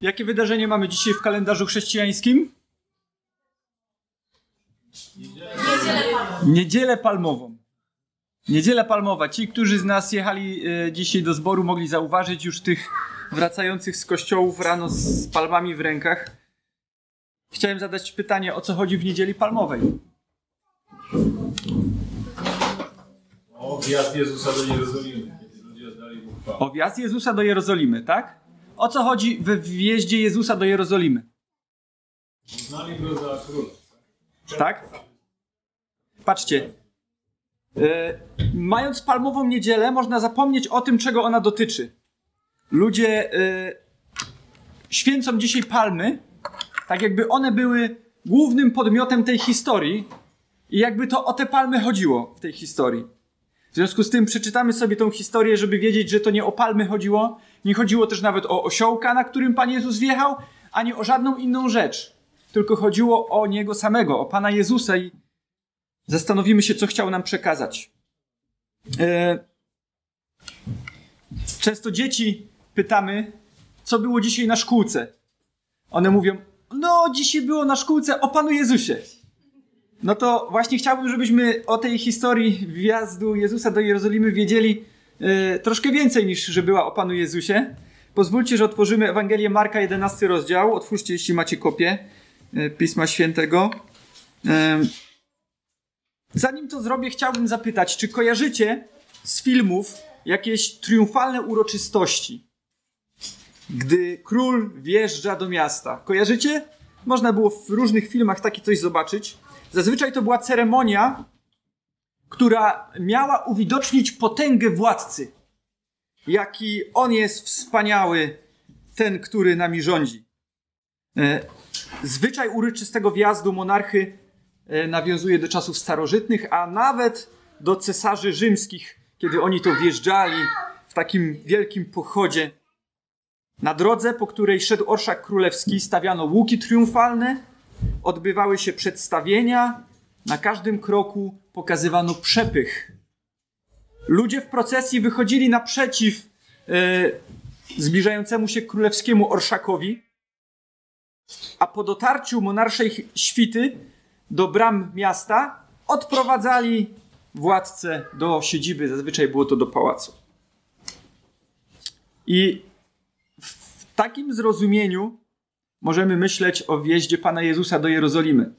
Jakie wydarzenie mamy dzisiaj w kalendarzu chrześcijańskim? Niedzielę palmową. Niedziela palmowa. Ci, którzy z nas jechali e, dzisiaj do zboru, mogli zauważyć już tych wracających z kościołów rano z palmami w rękach. Chciałem zadać pytanie, o co chodzi w niedzieli palmowej? O wjazd Jezusa do Jerozolimy, kiedy ludzie oddali. O wjazd Jezusa do Jerozolimy, tak? O co chodzi we wjeździe Jezusa do Jerozolimy? Uznali go za króla. Tak? Patrzcie. E, mając palmową niedzielę, można zapomnieć o tym, czego ona dotyczy. Ludzie e, święcą dzisiaj palmy, tak jakby one były głównym podmiotem tej historii i jakby to o te palmy chodziło w tej historii. Związku z tym przeczytamy sobie tą historię, żeby wiedzieć, że to nie o palmy chodziło, nie chodziło też nawet o osiołka, na którym Pan Jezus wjechał, ani o żadną inną rzecz. Tylko chodziło o Niego samego, o Pana Jezusa i zastanowimy się, co chciał nam przekazać. E, Często dzieci pytamy, co było dzisiaj na szkółce. One mówią, no dzisiaj było na szkółce o Panu Jezusie. No to właśnie chciałbym, żebyśmy o tej historii wjazdu Jezusa do Jerozolimy wiedzieli e, troszkę więcej niż, że była o Panu Jezusie. Pozwólcie, że otworzymy Ewangelię Marka, 11 rozdział. Otwórzcie, jeśli macie kopię e, Pisma Świętego. E, Zanim to zrobię, chciałbym zapytać, czy kojarzycie z filmów jakieś triumfalne uroczystości, gdy król wjeżdża do miasta? Kojarzycie? Można było w różnych filmach takie coś zobaczyć. Zazwyczaj to była ceremonia, która miała uwidocznić potęgę władcy. Jaki on jest wspaniały, ten, który nami rządzi. E, Zwyczaj uroczystego wjazdu monarchy e, nawiązuje do czasów starożytnych, a nawet do cesarzy rzymskich, kiedy oni to wjeżdżali w takim wielkim pochodzie. Na drodze, po której szedł orszak królewski, stawiano łuki triumfalne, odbywały się przedstawienia, na każdym kroku pokazywano przepych. Ludzie w procesji wychodzili naprzeciw e, zbliżającemu się królewskiemu orszakowi, a po dotarciu monarszej świty do bram miasta odprowadzali władcę do siedziby, zazwyczaj było to do pałacu. I w takim zrozumieniu możemy myśleć o wjeździe Pana Jezusa do Jerozolimy.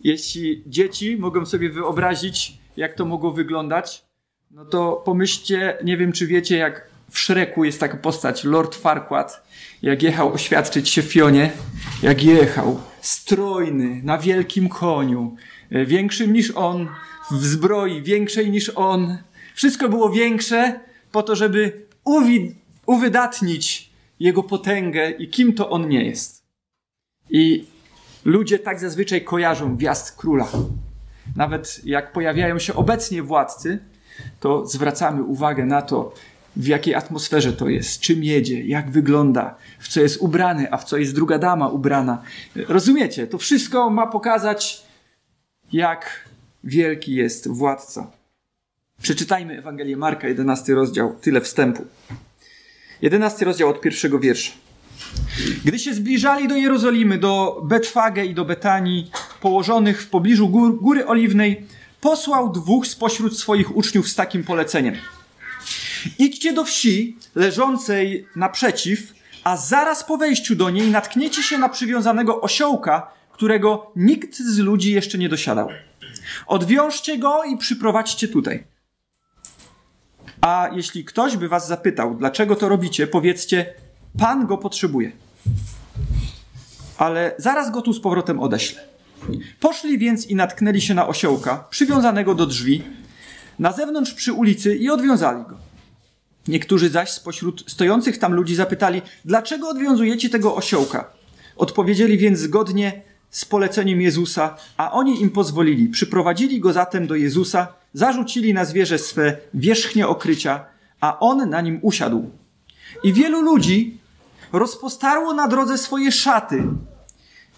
Jeśli dzieci mogą sobie wyobrazić, jak to mogło wyglądać, no to pomyślcie, nie wiem czy wiecie, jak w Szreku jest taka postać, Lord Farquaad, jak jechał oświadczyć się Fionie, jak jechał, strojny, na wielkim koniu, e, większym niż on, w zbroi większej niż on. Wszystko było większe po to, żeby uwi- uwydatnić jego potęgę i kim to on nie jest. I ludzie tak zazwyczaj kojarzą wjazd króla. Nawet jak pojawiają się obecnie władcy, to zwracamy uwagę na to, w jakiej atmosferze to jest, czym jedzie, jak wygląda, w co jest ubrany, a w co jest druga dama ubrana. Rozumiecie? To wszystko ma pokazać, jak wielki jest władca. Przeczytajmy Ewangelię Marka, 11 rozdział, tyle wstępu. 11 rozdział od pierwszego wiersza. Gdy się zbliżali do Jerozolimy, do Betfage i do Betanii, położonych w pobliżu gór, Góry Oliwnej, posłał dwóch spośród swoich uczniów z takim poleceniem. Idźcie do wsi leżącej naprzeciw, a zaraz po wejściu do niej natkniecie się na przywiązanego osiołka, którego nikt z ludzi jeszcze nie dosiadał. Odwiążcie go i przyprowadźcie tutaj. A jeśli ktoś by was zapytał, dlaczego to robicie, powiedzcie, Pan go potrzebuje. Ale zaraz go tu z powrotem odeślę. Poszli więc i natknęli się na osiołka, przywiązanego do drzwi, na zewnątrz przy ulicy i odwiązali go. Niektórzy zaś spośród stojących tam ludzi zapytali, dlaczego odwiązujecie tego osiołka? Odpowiedzieli więc zgodnie z poleceniem Jezusa, a oni im pozwolili. Przyprowadzili go zatem do Jezusa, zarzucili na zwierzę swe wierzchnie okrycia, a on na nim usiadł. I wielu ludzi rozpostarło na drodze swoje szaty.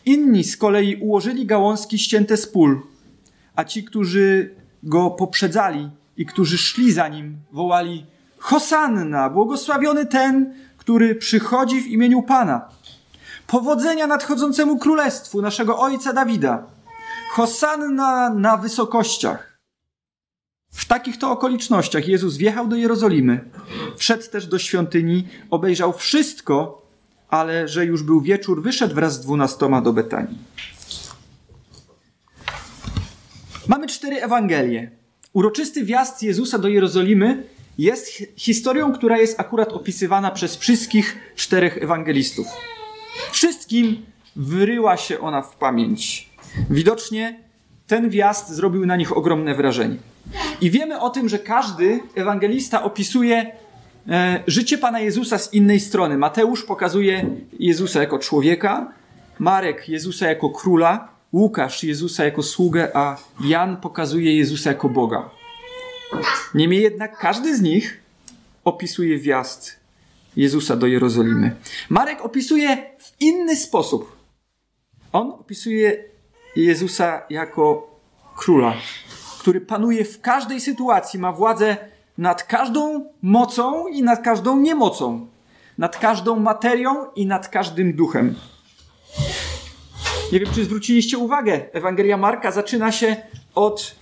Inni z kolei ułożyli gałązki ścięte z pól, a ci, którzy go poprzedzali i którzy szli za nim, wołali Hosanna, błogosławiony ten, który przychodzi w imieniu Pana. Powodzenia nadchodzącemu królestwu naszego ojca Dawida. Hosanna na wysokościach. W takich to okolicznościach Jezus wjechał do Jerozolimy, wszedł też do świątyni, obejrzał wszystko, ale że już był wieczór, wyszedł wraz z dwunastoma do Betanii. Mamy cztery Ewangelie. Uroczysty wjazd Jezusa do Jerozolimy jest historią, która jest akurat opisywana przez wszystkich czterech ewangelistów. Wszystkim wyryła się ona w pamięć. Widocznie ten wjazd zrobił na nich ogromne wrażenie. I wiemy o tym, że każdy ewangelista opisuje e, życie Pana Jezusa z innej strony. Mateusz pokazuje Jezusa jako człowieka, Marek Jezusa jako króla, Łukasz Jezusa jako sługę, a Jan pokazuje Jezusa jako Boga. Niemniej jednak każdy z nich opisuje wjazd Jezusa do Jerozolimy. Marek opisuje w inny sposób. On opisuje Jezusa jako króla, który panuje w każdej sytuacji, ma władzę nad każdą mocą i nad każdą niemocą, nad każdą materią i nad każdym duchem. Nie wiem, czy zwróciliście uwagę, Ewangelia Marka zaczyna się od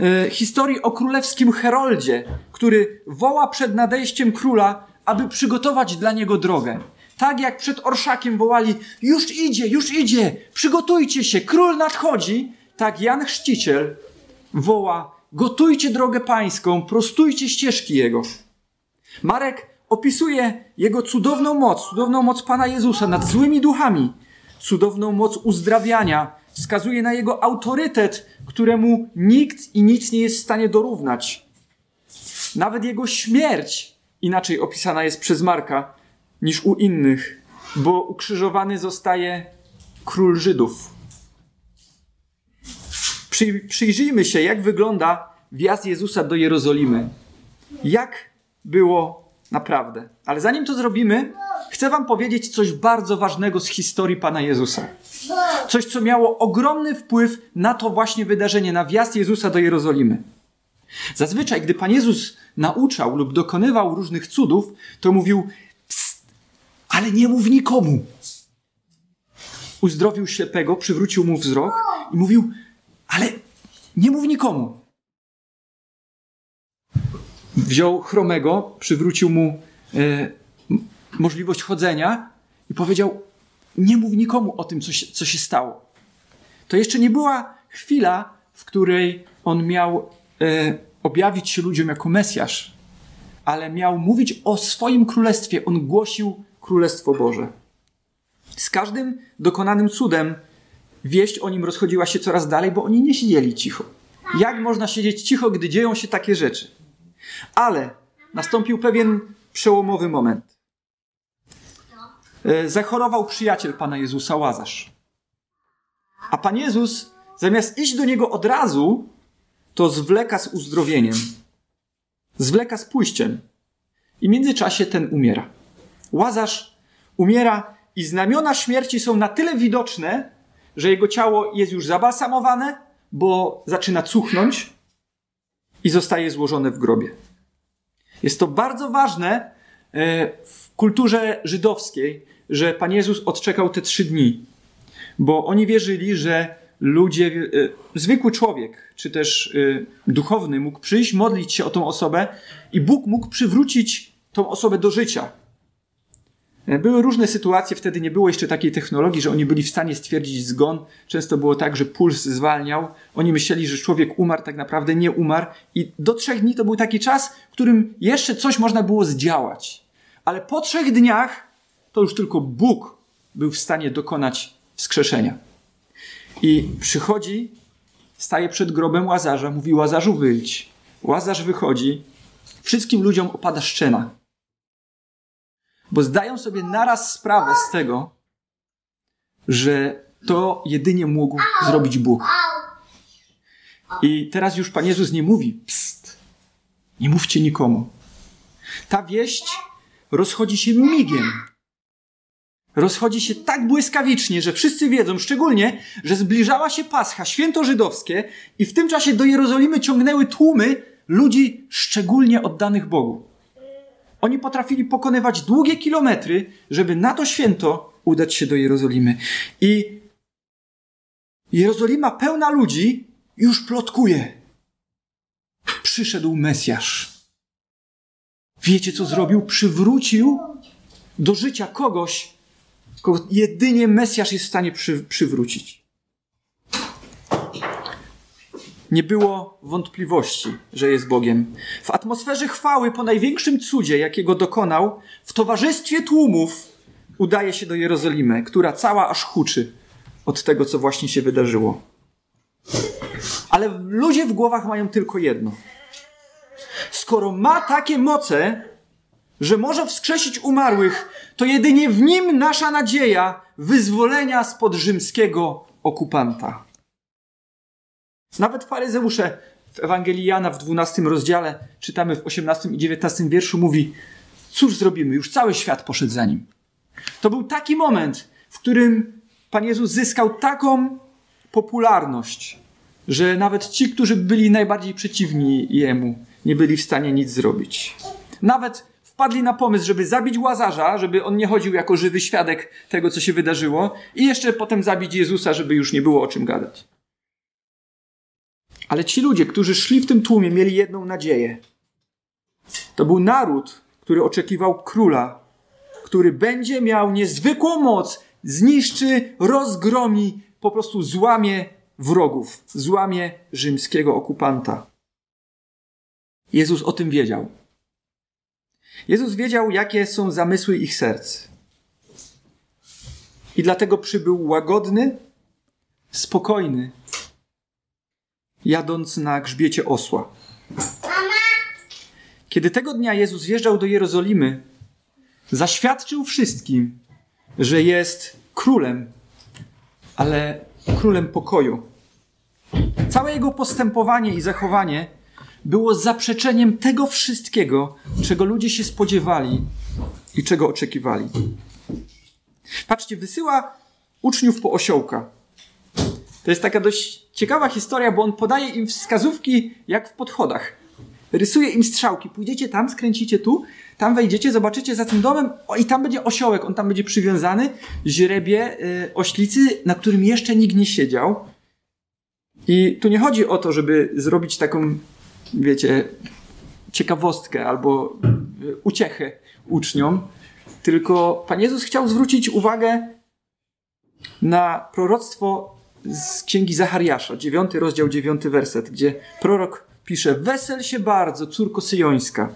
e, historii o królewskim Heroldzie, który woła przed nadejściem króla, aby przygotować dla niego drogę. Tak jak przed orszakiem wołali: Już idzie, już idzie, przygotujcie się, król nadchodzi. Tak Jan Chrzciciel woła: Gotujcie drogę pańską, prostujcie ścieżki jego. Marek opisuje jego cudowną moc, cudowną moc Pana Jezusa nad złymi duchami, cudowną moc uzdrawiania, wskazuje na jego autorytet, któremu nikt i nic nie jest w stanie dorównać. Nawet jego śmierć inaczej opisana jest przez Marka niż u innych, bo ukrzyżowany zostaje król Żydów. Przy, przyjrzyjmy się, jak wygląda wjazd Jezusa do Jerozolimy. Jak było naprawdę. Ale zanim to zrobimy, chcę Wam powiedzieć coś bardzo ważnego z historii Pana Jezusa. Coś, co miało ogromny wpływ na to właśnie wydarzenie, na wjazd Jezusa do Jerozolimy. Zazwyczaj, gdy Pan Jezus nauczał lub dokonywał różnych cudów, to mówił: ale nie mów nikomu. Uzdrowił ślepego, przywrócił mu wzrok i mówił: Ale nie mów nikomu. Wziął chromego, przywrócił mu e, możliwość chodzenia i powiedział: Nie mów nikomu o tym, co się, co się stało. To jeszcze nie była chwila, w której on miał e, objawić się ludziom jako Mesjasz, ale miał mówić o swoim królestwie. On głosił Królestwo Boże. Z każdym dokonanym cudem wieść o nim rozchodziła się coraz dalej, bo oni nie siedzieli cicho. Jak można siedzieć cicho, gdy dzieją się takie rzeczy? Ale nastąpił pewien przełomowy moment. E, zachorował przyjaciel Pana Jezusa, Łazarz. A Pan Jezus, zamiast iść do niego od razu, to zwleka z uzdrowieniem. Zwleka z pójściem. I w międzyczasie ten umiera. Łazarz umiera i znamiona śmierci są na tyle widoczne, że jego ciało jest już zabalsamowane, bo zaczyna cuchnąć i zostaje złożone w grobie. Jest to bardzo ważne e, w kulturze żydowskiej, że Pan Jezus odczekał te trzy dni, bo oni wierzyli, że ludzie, e, zwykły człowiek, czy też e, duchowny mógł przyjść, modlić się o tą osobę i Bóg mógł przywrócić tą osobę do życia. Były różne sytuacje, wtedy nie było jeszcze takiej technologii, że oni byli w stanie stwierdzić zgon. Często było tak, że puls zwalniał. Oni myśleli, że człowiek umarł, tak naprawdę nie umarł. I do trzech dni to był taki czas, w którym jeszcze coś można było zdziałać. Ale po trzech dniach to już tylko Bóg był w stanie dokonać wskrzeszenia. I przychodzi, staje przed grobem Łazarza, mówi Łazarzu wyjdź. Łazarz wychodzi, wszystkim ludziom opada szczena bo zdają sobie naraz sprawę z tego, że to jedynie mógł zrobić Bóg. I teraz już Pan Jezus nie mówi, pst, nie mówcie nikomu. Ta wieść rozchodzi się migiem. Rozchodzi się tak błyskawicznie, że wszyscy wiedzą, szczególnie, że zbliżała się Pascha, święto żydowskie, i w tym czasie do Jerozolimy ciągnęły tłumy ludzi szczególnie oddanych Bogu. Oni potrafili pokonywać długie kilometry, żeby na to święto udać się do Jerozolimy. I Jerozolima pełna ludzi już plotkuje. Przyszedł Mesjasz. Wiecie, co zrobił? Przywrócił do życia kogoś, kogo jedynie Mesjasz jest w stanie przy, przywrócić. Nie było wątpliwości, że jest Bogiem. W atmosferze chwały po największym cudzie, jakiego dokonał, w towarzystwie tłumów udaje się do Jerozolimy, która cała aż huczy od tego, co właśnie się wydarzyło. Ale ludzie w głowach mają tylko jedno. Skoro ma takie moce, że może wskrzesić umarłych, to jedynie w nim nasza nadzieja wyzwolenia spod rzymskiego okupanta. Nawet faryzeusze w Ewangelii Jana w 12 rozdziale, czytamy w 18 i 19 wierszu, mówi: Cóż zrobimy? Już cały świat poszedł za nim. To był taki moment, w którym Pan Jezus zyskał taką popularność, że nawet ci, którzy byli najbardziej przeciwni Jemu, nie byli w stanie nic zrobić. Nawet wpadli na pomysł, żeby zabić Łazarza, żeby on nie chodził jako żywy świadek tego, co się wydarzyło, i jeszcze potem zabić Jezusa, żeby już nie było o czym gadać. Ale ci ludzie, którzy szli w tym tłumie, mieli jedną nadzieję. To był naród, który oczekiwał króla, który będzie miał niezwykłą moc, zniszczy, rozgromi, po prostu złamie wrogów, złamie rzymskiego okupanta. Jezus o tym wiedział. Jezus wiedział, jakie są zamysły ich serc. I dlatego przybył łagodny, spokojny, jadąc na grzbiecie osła. Kiedy tego dnia Jezus wjeżdżał do Jerozolimy, zaświadczył wszystkim, że jest królem, ale królem pokoju. Całe jego postępowanie i zachowanie było zaprzeczeniem tego wszystkiego, czego ludzie się spodziewali i czego oczekiwali. Patrzcie, wysyła uczniów po osiołka. To jest taka dość ciekawa historia, bo on podaje im wskazówki jak w podchodach. Rysuje im strzałki. Pójdziecie tam, skręcicie tu, tam wejdziecie, zobaczycie za tym domem o, i tam będzie osiołek. On tam będzie przywiązany, źrebie y, oślicy, na którym jeszcze nikt nie siedział. I tu nie chodzi o to, żeby zrobić taką, wiecie, ciekawostkę albo y, uciechę uczniom, tylko Pan Jezus chciał zwrócić uwagę na proroctwo z księgi Zachariasza, dziewiąty rozdział, dziewiąty werset, gdzie prorok pisze: Wesel się bardzo, córko syjońska.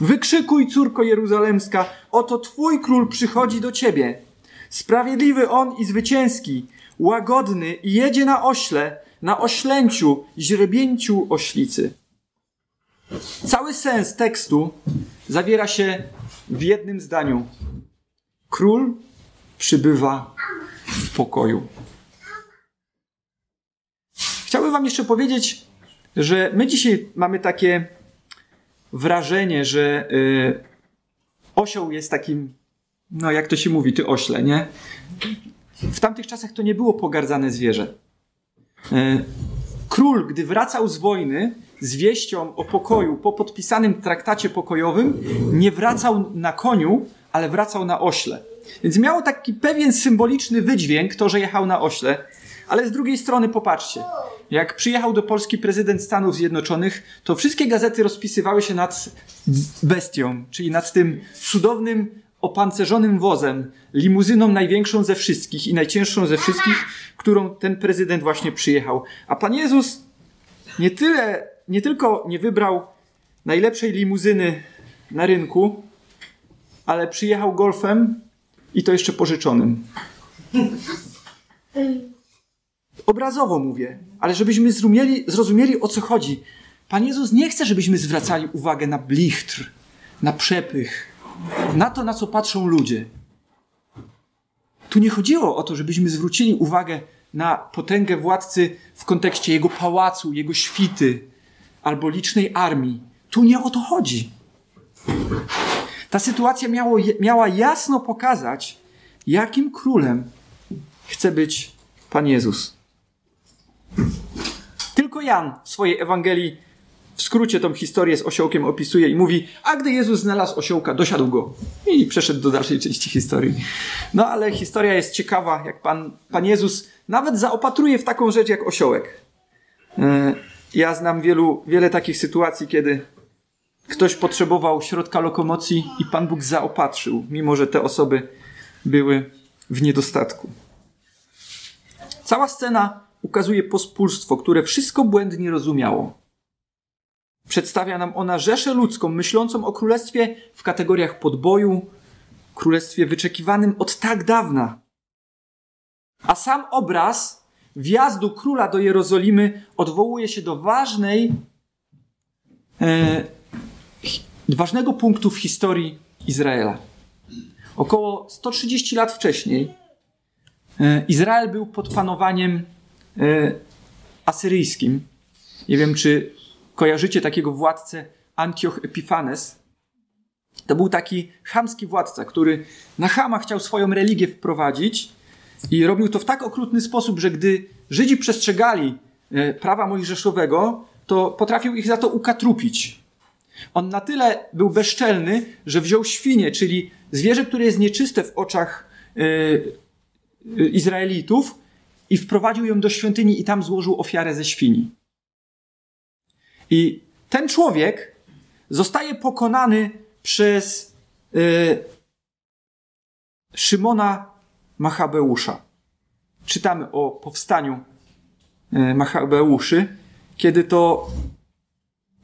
Wykrzykuj, córko jeruzalemska, oto twój król przychodzi do ciebie. Sprawiedliwy on i zwycięski, łagodny i jedzie na ośle, na oślęciu, źrebięciu oślicy. Cały sens tekstu zawiera się w jednym zdaniu. Król przybywa w pokoju. Chciałbym Wam jeszcze powiedzieć, że my dzisiaj mamy takie wrażenie, że y, osioł jest takim, no jak to się mówi, ty ośle, nie? W tamtych czasach to nie było pogardzane zwierzę. Y, król, gdy wracał z wojny z wieścią o pokoju po podpisanym traktacie pokojowym, nie wracał na koniu, ale wracał na ośle. Więc miało taki pewien symboliczny wydźwięk to, że jechał na ośle. Ale z drugiej strony popatrzcie. Jak przyjechał do Polski prezydent Stanów Zjednoczonych, to wszystkie gazety rozpisywały się nad bestią, czyli nad tym cudownym, opancerzonym wozem, limuzyną największą ze wszystkich i najcięższą ze wszystkich, którą ten prezydent właśnie przyjechał. A Pan Jezus nie tyle, nie tylko nie wybrał najlepszej limuzyny na rynku, ale przyjechał golfem i to jeszcze pożyczonym. Obrazowo mówię, ale żebyśmy zrozumieli, zrozumieli o co chodzi. Pan Jezus nie chce, żebyśmy zwracali uwagę na blichtr, na przepych, na to, na co patrzą ludzie. Tu nie chodziło o to, żebyśmy zwrócili uwagę na potęgę władcy w kontekście jego pałacu, jego świty albo licznej armii. Tu nie o to chodzi. Ta sytuacja miało, miała jasno pokazać, jakim królem chce być Pan Jezus. Tylko Jan w swojej Ewangelii w skrócie tą historię z osiołkiem opisuje i mówi, a gdy Jezus znalazł osiołka, dosiadł go i przeszedł do dalszej części historii. No ale historia jest ciekawa, jak Pan, Pan Jezus nawet zaopatruje w taką rzecz jak osiołek. E, ja znam wielu, wiele takich sytuacji, kiedy ktoś potrzebował środka lokomocji i Pan Bóg zaopatrzył, mimo że te osoby były w niedostatku. Cała scena ukazuje pospólstwo, które wszystko błędnie rozumiało. Przedstawia nam ona rzeszę ludzką, myślącą o królestwie w kategoriach podboju, królestwie wyczekiwanym od tak dawna. A sam obraz wjazdu króla do Jerozolimy odwołuje się do ważnej, e, ważnego punktu w historii Izraela. Około 130 lat wcześniej e, Izrael był pod panowaniem e, asyryjskim. Nie wiem, czy kojarzycie takiego władcę Antioch Epifanes. To był taki chamski władca, który na Hama chciał swoją religię wprowadzić i robił to w tak okrutny sposób, że gdy Żydzi przestrzegali e, prawa mojżeszowego, to potrafił ich za to ukatrupić. On na tyle był bezczelny, że wziął świnię, czyli zwierzę, które jest nieczyste w oczach e, Izraelitów i wprowadził ją do świątyni i tam złożył ofiarę ze świni. I ten człowiek zostaje pokonany przez Szymona Machabeusza. Czytamy o powstaniu y, Machabeuszy, kiedy to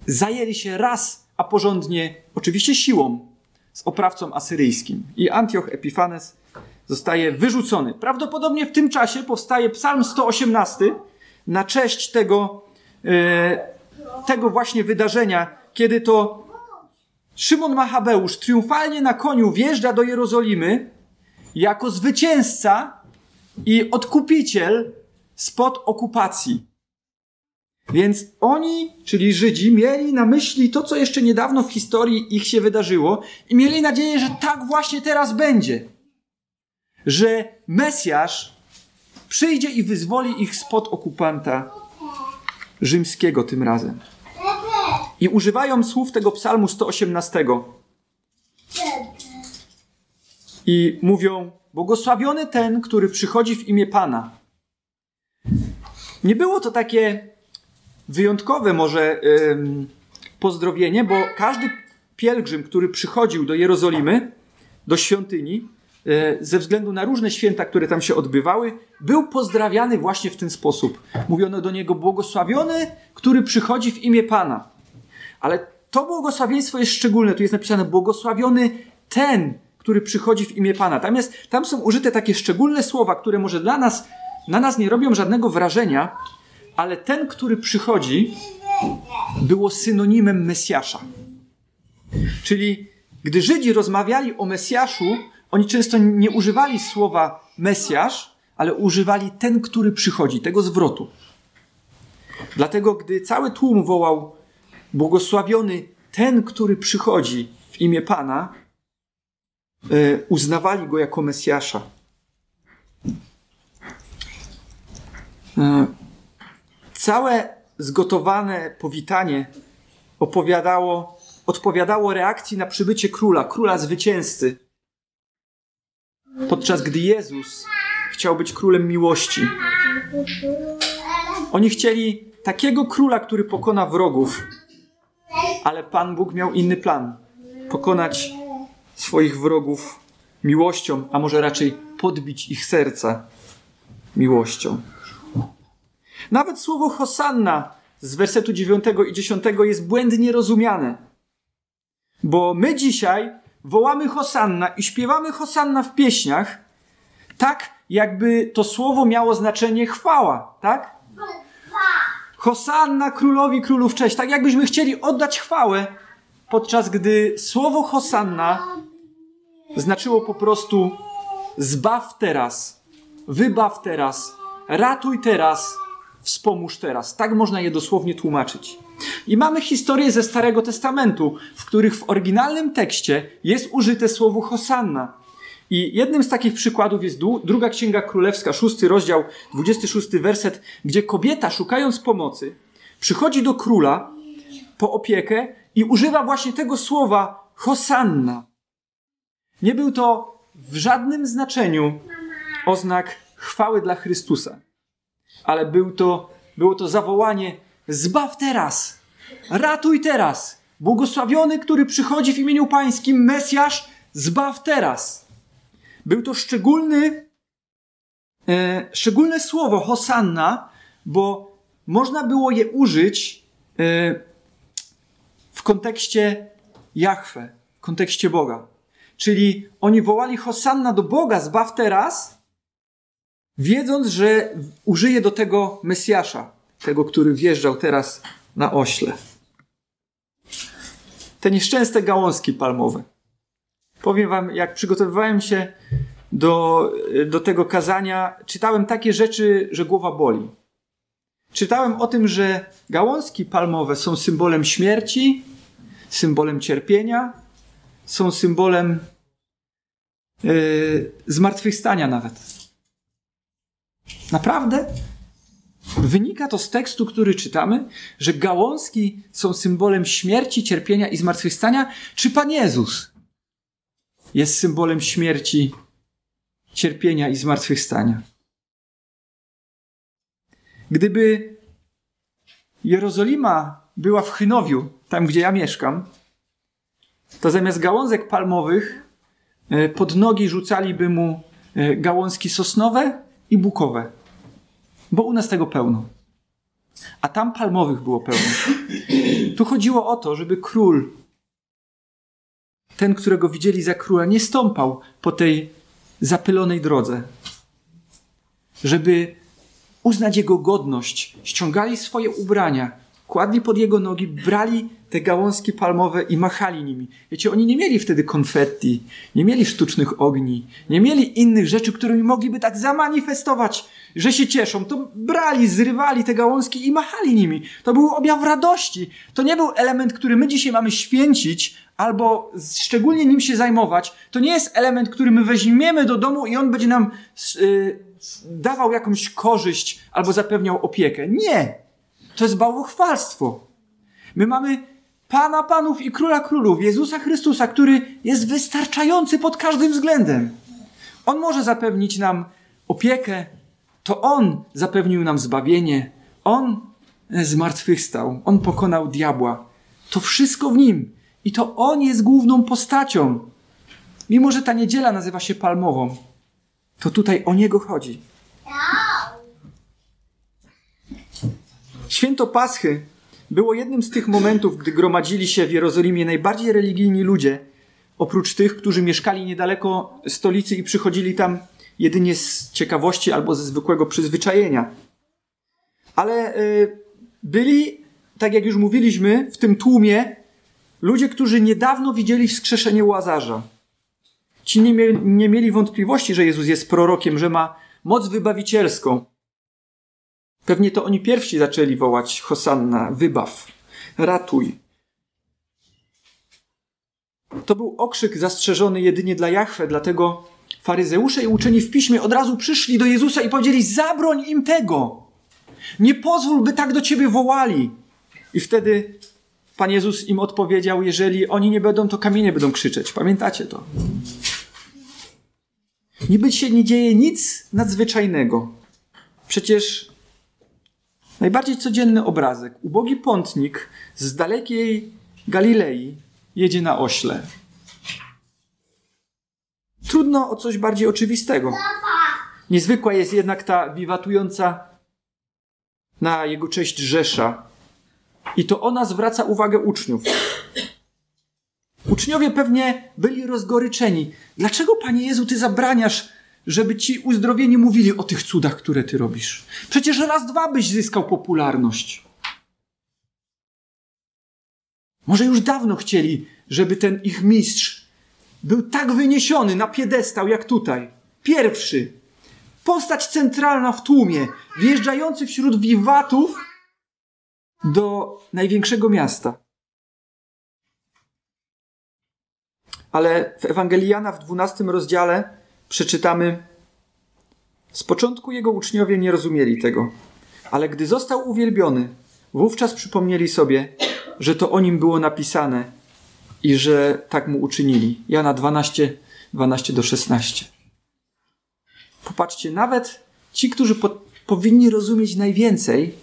zajęli się raz, a porządnie, oczywiście siłą, z oprawcą asyryjskim. I Antioch Epifanes zostaje wyrzucony. Prawdopodobnie w tym czasie powstaje Psalm 118 na cześć tego, e, tego właśnie wydarzenia, kiedy to Szymon Machabeusz triumfalnie na koniu wjeżdża do Jerozolimy jako zwycięzca i odkupiciel spod okupacji. Więc oni, czyli Żydzi, mieli na myśli to, co jeszcze niedawno w historii ich się wydarzyło i mieli nadzieję, że tak właśnie teraz będzie że Mesjasz przyjdzie i wyzwoli ich spod okupanta rzymskiego tym razem. I używają słów tego psalmu 118. I mówią, błogosławiony ten, który przychodzi w imię Pana. Nie było to takie wyjątkowe może pozdrowienie, bo każdy pielgrzym, który przychodził do Jerozolimy, do świątyni, E, ze względu na różne święta, które tam się odbywały, był pozdrawiany właśnie w ten sposób. Mówiono do niego błogosławiony, który przychodzi w imię Pana. Ale to błogosławieństwo jest szczególne. Tu jest napisane błogosławiony ten, który przychodzi w imię Pana. Tam, jest, tam są użyte takie szczególne słowa, które może dla nas, na nas nie robią żadnego wrażenia, ale ten, który przychodzi, było synonimem Mesjasza. Czyli gdy Żydzi rozmawiali o Mesjaszu, oni często nie używali słowa Mesjasz, ale używali ten, który przychodzi, tego zwrotu. Dlatego, gdy cały tłum wołał błogosławiony ten, który przychodzi w imię Pana, uznawali go jako Mesjasza. E, całe zgotowane powitanie opowiadało, odpowiadało reakcji na przybycie króla, króla zwycięzcy podczas gdy Jezus chciał być królem miłości. Oni chcieli takiego króla, który pokona wrogów, ale Pan Bóg miał inny plan pokonać swoich wrogów miłością, a może raczej podbić ich serca miłością. Nawet słowo Hosanna z wersetu 9 i 10 jest błędnie rozumiane. Bo my dzisiaj wołamy Hosanna i śpiewamy Hosanna w pieśniach, tak jakby to słowo miało znaczenie chwała, tak? Hosanna królowi królów cześć, tak jakbyśmy chcieli oddać chwałę, podczas gdy słowo Hosanna znaczyło po prostu zbaw teraz, wybaw teraz, ratuj teraz, wspomóż teraz. Tak można je dosłownie tłumaczyć. I mamy historię ze Starego Testamentu, w których w oryginalnym tekście jest użyte słowo Hosanna. I jednym z takich przykładów jest druga Księga Królewska, szósty rozdział, 26 werset, gdzie kobieta, szukając pomocy, przychodzi do króla po opiekę i używa właśnie tego słowa Hosanna. Nie był to w żadnym znaczeniu oznak chwały dla Chrystusa, ale był to, było to zawołanie: Zbaw teraz, ratuj teraz. Błogosławiony, który przychodzi w imieniu Pańskim, Mesjasz, zbaw teraz. Był to szczególny, e, szczególne słowo Hosanna, bo można było je użyć e, kontekście Jahwe, w kontekście Boga. Czyli oni wołali Hosanna do Boga, zbaw teraz, wiedząc, że użyje do tego Mesjasza, tego, który wjeżdżał teraz na ośle. Te nieszczęsne gałązki palmowe. Powiem wam, jak przygotowywałem się do, do tego kazania, czytałem takie rzeczy, że głowa boli. Czytałem o tym, że gałązki palmowe są symbolem śmierci, symbolem cierpienia, są symbolem yy, zmartwychwstania nawet. Naprawdę? Wynika to z tekstu, który czytamy, że gałązki są symbolem śmierci, cierpienia i zmartwychwstania, czy Pan Jezus jest symbolem śmierci, cierpienia i zmartwychwstania? Gdyby Jerozolima była w Chynowiu, tam gdzie ja mieszkam, to zamiast gałązek palmowych e, pod nogi rzucaliby mu e, gałązki sosnowe i bukowe. Bo u nas tego pełno. A tam palmowych było pełno. Tu chodziło o to, żeby król, ten, którego widzieli za króla, nie stąpał po tej zapylonej drodze. Żeby uznać jego godność, ściągali swoje ubrania, kładli pod jego nogi, brali te gałązki palmowe i machali nimi. Wiecie, oni nie mieli wtedy konfetti, nie mieli sztucznych ogni, nie mieli innych rzeczy, którymi mogliby tak zamanifestować, że się cieszą. To brali, zrywali te gałązki i machali nimi. To był objaw radości. To nie był element, który my dzisiaj mamy święcić albo szczególnie nim się zajmować. To nie jest element, który my weźmiemy do domu i on będzie nam yy, dawał jakąś korzyść albo zapewniał opiekę. Nie! To jest bałwochwalstwo. My mamy Pana Panów i Króla Królów, Jezusa Chrystusa, który jest wystarczający pod każdym względem. On może zapewnić nam opiekę, to On zapewnił nam zbawienie, On zmartwychwstał, On pokonał diabła. To wszystko w Nim i to On jest główną postacią. Mimo, że ta niedziela nazywa się palmową, to tutaj o Niego chodzi. Święto Paschy było jednym z tych momentów, gdy gromadzili się w Jerozolimie najbardziej religijni ludzie, oprócz tych, którzy mieszkali niedaleko stolicy i przychodzili tam jedynie z ciekawości albo ze zwykłego przyzwyczajenia. Ale y, byli, tak jak już mówiliśmy, w tym tłumie ludzie, którzy niedawno widzieli wskrzeszenie Łazarza. Ci nie mieli wątpliwości, że Jezus jest prorokiem, że ma moc wybawicielską. Pewnie to oni pierwsi zaczęli wołać Hosanna, wybaw, ratuj. To był okrzyk zastrzeżony jedynie dla Jahwe, dlatego faryzeusze i uczeni w piśmie od razu przyszli do Jezusa i powiedzieli: Zabroń im tego! Nie pozwól, by tak do ciebie wołali. I wtedy Pan Jezus im odpowiedział: Jeżeli oni nie będą, to kamienie będą krzyczeć. Pamiętacie to? Niby się nie dzieje nic nadzwyczajnego. Przecież najbardziej codzienny obrazek. Ubogi pątnik z dalekiej Galilei jedzie na ośle. Trudno o coś bardziej oczywistego. Niezwykła jest jednak ta wiwatująca na jego cześć Rzesza. I to ona zwraca uwagę uczniów. Uczniowie pewnie byli rozgoryczeni. Dlaczego, Panie Jezu, Ty zabraniasz, żeby ci uzdrowieni mówili o tych cudach, które Ty robisz? Przecież raz, dwa byś zyskał popularność. Może już dawno chcieli, żeby ten ich mistrz był tak wyniesiony na piedestał jak tutaj. Pierwszy. Postać centralna w tłumie, wjeżdżający wśród wiwatów do największego miasta. ale w Ewangelii Jana w 12 rozdziale przeczytamy: Z początku jego uczniowie nie rozumieli tego, ale gdy został uwielbiony, wówczas przypomnieli sobie, że to o nim było napisane i że tak mu uczynili. Jana 12, 12 do 16. Popatrzcie, nawet ci, którzy po, powinni rozumieć najwięcej,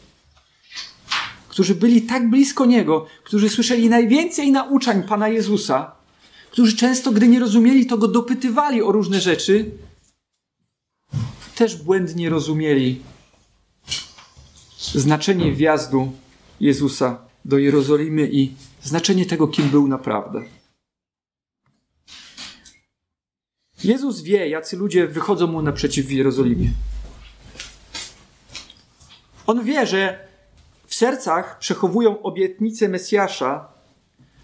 którzy byli tak blisko Niego, którzy słyszeli najwięcej nauczań Pana Jezusa, którzy często, gdy nie rozumieli, to Go dopytywali o różne rzeczy, też błędnie rozumieli znaczenie wjazdu Jezusa do Jerozolimy i znaczenie tego, kim był naprawdę. Jezus wie, jacy ludzie wychodzą mu naprzeciw w Jerozolimie. On wie, że w sercach przechowują obietnicę Mesjasza,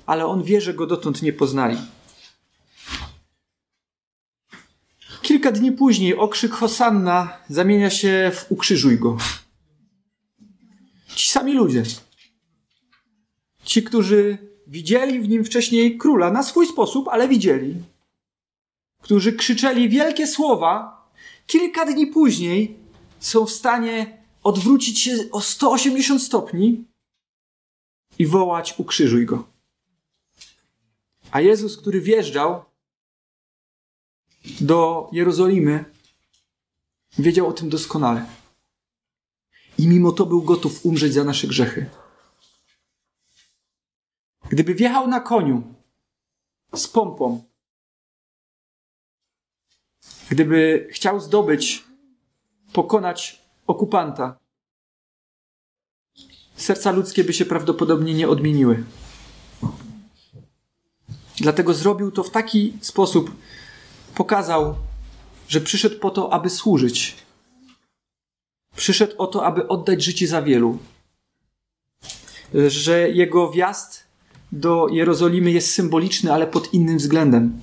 ale on wie, że go dotąd nie poznali. Kilka dni później okrzyk Hosanna zamienia się w ukrzyżuj go. Ci sami ludzie. Ci, którzy widzieli w nim wcześniej króla na swój sposób, ale widzieli. Którzy krzyczeli wielkie słowa, kilka dni później są w stanie odwrócić się o 180 stopni i wołać: Ukrzyżuj go. A Jezus, który wjeżdżał do Jerozolimy, wiedział o tym doskonale. I mimo to był gotów umrzeć za nasze grzechy. Gdyby wjechał na koniu z pompą, gdyby chciał zdobyć, pokonać okupanta, serca ludzkie by się prawdopodobnie nie odmieniły. Dlatego zrobił to w taki sposób, pokazał, że przyszedł po to, aby służyć. Przyszedł o to, aby oddać życie za wielu. Że jego wjazd do Jerozolimy jest symboliczny, ale pod innym względem.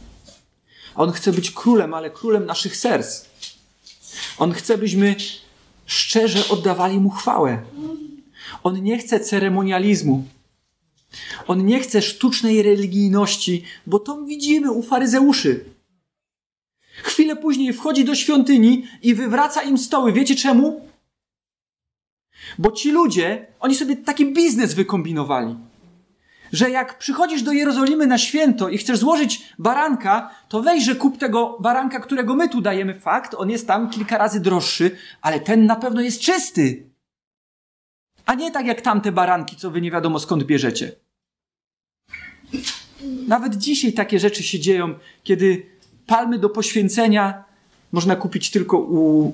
On chce być królem, ale królem naszych serc. On chce, byśmy szczerze oddawali mu chwałę. On nie chce ceremonializmu. On nie chce sztucznej religijności, bo to widzimy u faryzeuszy. Chwilę później wchodzi do świątyni i wywraca im stoły. Wiecie czemu? Bo ci ludzie, oni sobie taki biznes wykombinowali. Że jak przychodzisz do Jerozolimy na święto i chcesz złożyć baranka, to weź, kup tego baranka, którego my tu dajemy. Fakt, on jest tam kilka razy droższy, ale ten na pewno jest czysty. A nie tak jak tamte baranki, co wy nie wiadomo skąd bierzecie. Nawet dzisiaj takie rzeczy się dzieją, kiedy palmy do poświęcenia można kupić tylko u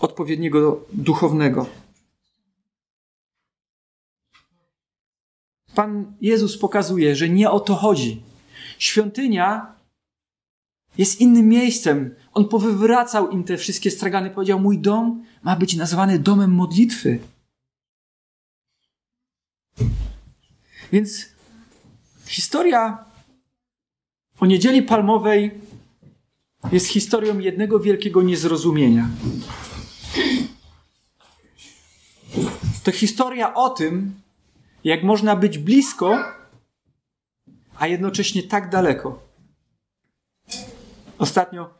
odpowiedniego duchownego. Pan Jezus pokazuje, że nie o to chodzi. Świątynia jest innym miejscem. On powywracał im te wszystkie stragany. Powiedział: Mój dom ma być nazwany domem modlitwy. Więc historia o niedzieli palmowej jest historią jednego wielkiego niezrozumienia. To historia o tym, jak można być blisko, a jednocześnie tak daleko. Ostatnio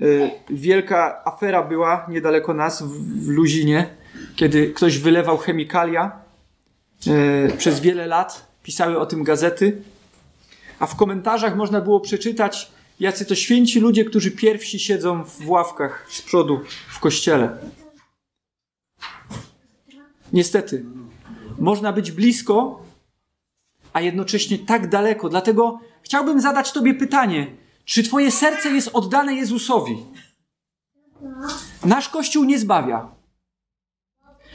y, wielka afera była niedaleko nas, w, w Luzinie, kiedy ktoś wylewał chemikalia. Y, przez wiele lat pisały o tym gazety, a w komentarzach można było przeczytać, jacy to święci ludzie, którzy pierwsi siedzą w ławkach z przodu w kościele. Niestety, można być blisko, a jednocześnie tak daleko. Dlatego chciałbym zadać Tobie pytanie: czy Twoje serce jest oddane Jezusowi? Nasz Kościół nie zbawia.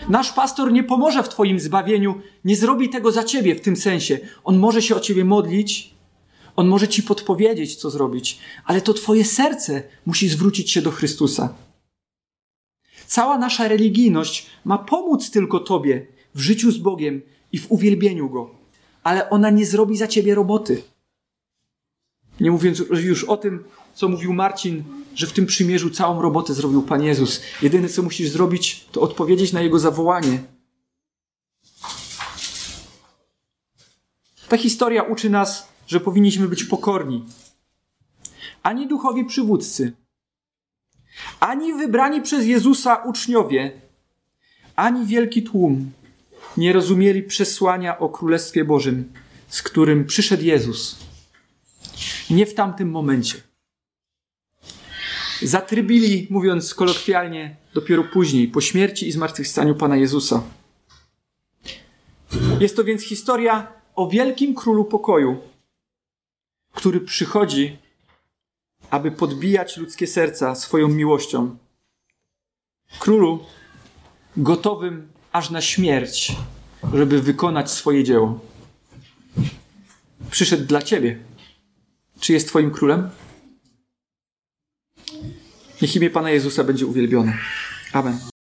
Nasz pastor nie pomoże w Twoim zbawieniu, nie zrobi tego za Ciebie w tym sensie. On może się o Ciebie modlić, on może Ci podpowiedzieć, co zrobić, ale to Twoje serce musi zwrócić się do Chrystusa. Cała nasza religijność ma pomóc tylko Tobie w życiu z Bogiem i w uwielbieniu Go, ale ona nie zrobi za Ciebie roboty. Nie mówiąc już o tym, co mówił Marcin, że w tym przymierzu całą robotę zrobił Pan Jezus. Jedyne, co musisz zrobić, to odpowiedzieć na Jego zawołanie. Ta historia uczy nas, że powinniśmy być pokorni. Ani duchowi przywódcy, ani wybrani przez Jezusa uczniowie, ani wielki tłum nie rozumieli przesłania o Królestwie Bożym, z którym przyszedł Jezus. Nie w tamtym momencie. Zatrybili, mówiąc kolokwialnie, dopiero później, po śmierci i zmartwychwstaniu Pana Jezusa. Jest to więc historia o wielkim królu pokoju, który przychodzi, aby podbijać ludzkie serca swoją miłością. Królu gotowym aż na śmierć, żeby wykonać swoje dzieło. Przyszedł dla ciebie. Czy jest Twoim królem? Niech imię Pana Jezusa będzie uwielbione. Amen.